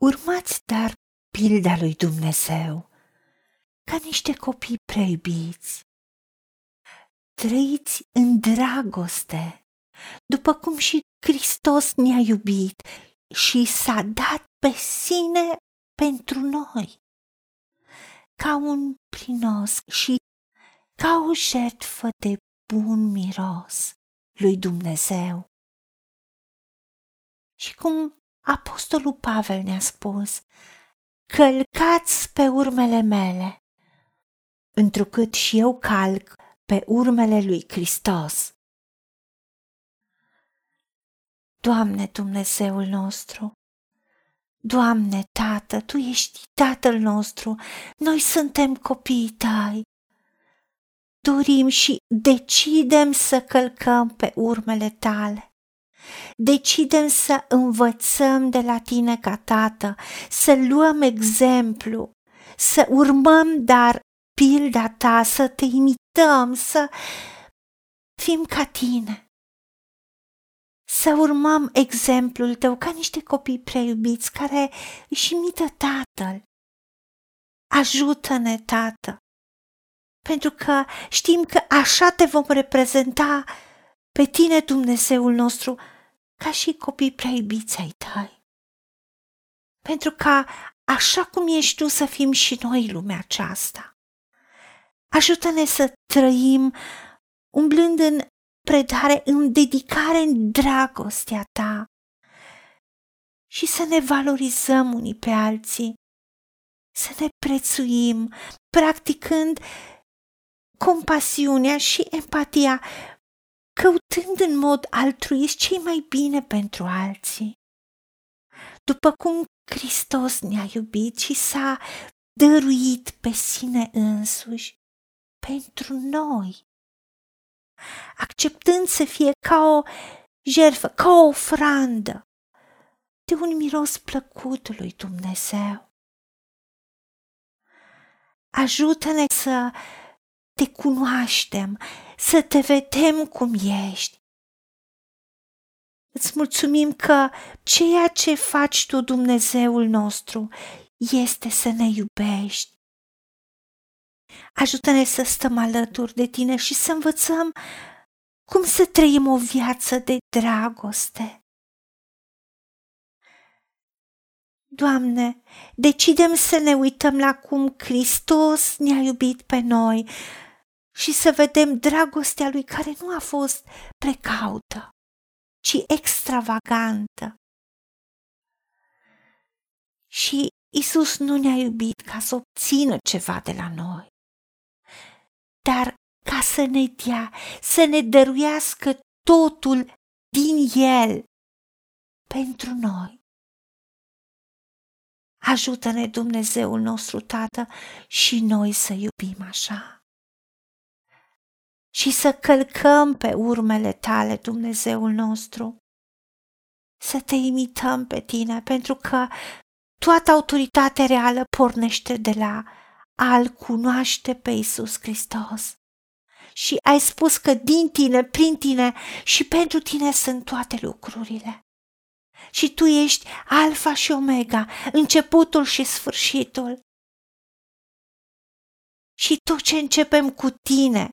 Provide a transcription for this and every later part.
Urmați dar pilda lui Dumnezeu ca niște copii preiubiți. Trăiți în dragoste, după cum și Hristos ne-a iubit și s-a dat pe sine pentru noi, ca un prinos și ca o jertfă de bun miros lui Dumnezeu. Și cum Apostolul Pavel ne-a spus, călcați pe urmele mele, întrucât și eu calc pe urmele lui Hristos. Doamne Dumnezeul nostru, Doamne Tată, Tu ești Tatăl nostru, noi suntem copiii Tăi. Dorim și decidem să călcăm pe urmele Tale. Decidem să învățăm de la Tine ca Tată, să luăm exemplu, să urmăm dar pilda Ta, să Te imităm, să fim ca Tine să urmăm exemplul tău ca niște copii preiubiți care își imită tatăl. Ajută-ne, tată, pentru că știm că așa te vom reprezenta pe tine, Dumnezeul nostru, ca și copii preiubiți ai tăi. Pentru ca așa cum ești tu să fim și noi lumea aceasta. Ajută-ne să trăim umblând în predare, în dedicare, în dragostea ta și să ne valorizăm unii pe alții, să ne prețuim, practicând compasiunea și empatia, căutând în mod altruist cei mai bine pentru alții. După cum Hristos ne-a iubit și s-a dăruit pe sine însuși pentru noi acceptând să fie ca o jertfă, ca o ofrandă de un miros plăcut lui Dumnezeu. Ajută-ne să te cunoaștem, să te vedem cum ești. Îți mulțumim că ceea ce faci tu, Dumnezeul nostru, este să ne iubești Ajută-ne să stăm alături de tine și să învățăm cum să trăim o viață de dragoste. Doamne, decidem să ne uităm la cum Hristos ne-a iubit pe noi și să vedem dragostea Lui care nu a fost precaută, ci extravagantă. Și Isus nu ne-a iubit ca să obțină ceva de la noi, dar ca să ne dea, să ne dăruiască totul din El pentru noi. Ajută-ne Dumnezeul nostru, Tată, și noi să iubim așa. Și să călcăm pe urmele tale, Dumnezeul nostru, să te imităm pe tine, pentru că toată autoritatea reală pornește de la al cunoaște pe Isus Hristos. Și ai spus că din tine, prin tine și pentru tine sunt toate lucrurile. Și tu ești Alfa și Omega, începutul și sfârșitul. Și tot ce începem cu tine,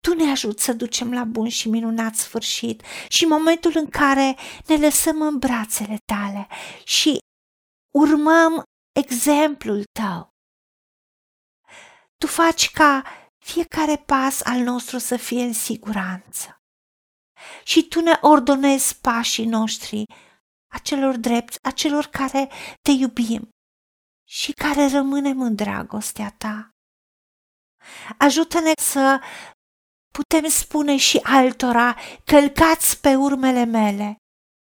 tu ne ajuți să ducem la bun și minunat sfârșit și momentul în care ne lăsăm în brațele tale și urmăm exemplul tău. Tu faci ca fiecare pas al nostru să fie în siguranță. Și tu ne ordonezi pașii noștri, acelor drepți, acelor care te iubim și care rămânem în dragostea ta. Ajută-ne să putem spune și altora, călcați pe urmele mele,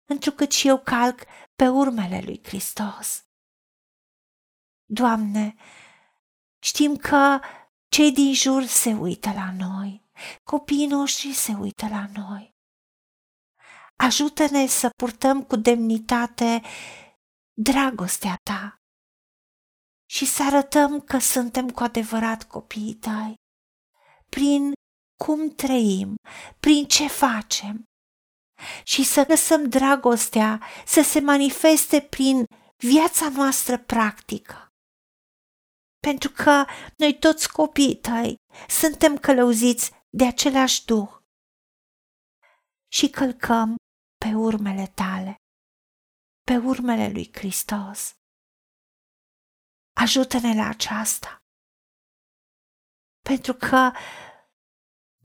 întrucât și eu calc pe urmele lui Hristos. Doamne, Știm că cei din jur se uită la noi, copiii noștri se uită la noi. Ajută-ne să purtăm cu demnitate dragostea ta și să arătăm că suntem cu adevărat copiii tăi, prin cum trăim, prin ce facem și să lăsăm dragostea să se manifeste prin viața noastră practică. Pentru că noi toți copiii tăi suntem călăuziți de același Duh și călcăm pe urmele tale, pe urmele lui Hristos. Ajută-ne la aceasta, pentru că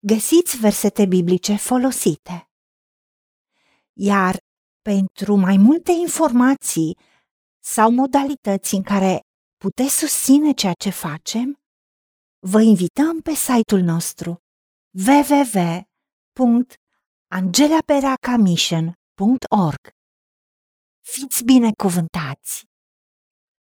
găsiți versete biblice folosite. Iar pentru mai multe informații sau modalități în care puteți susține ceea ce facem, vă invităm pe site-ul nostru www.angelaperacamission.org. Fiți binecuvântați!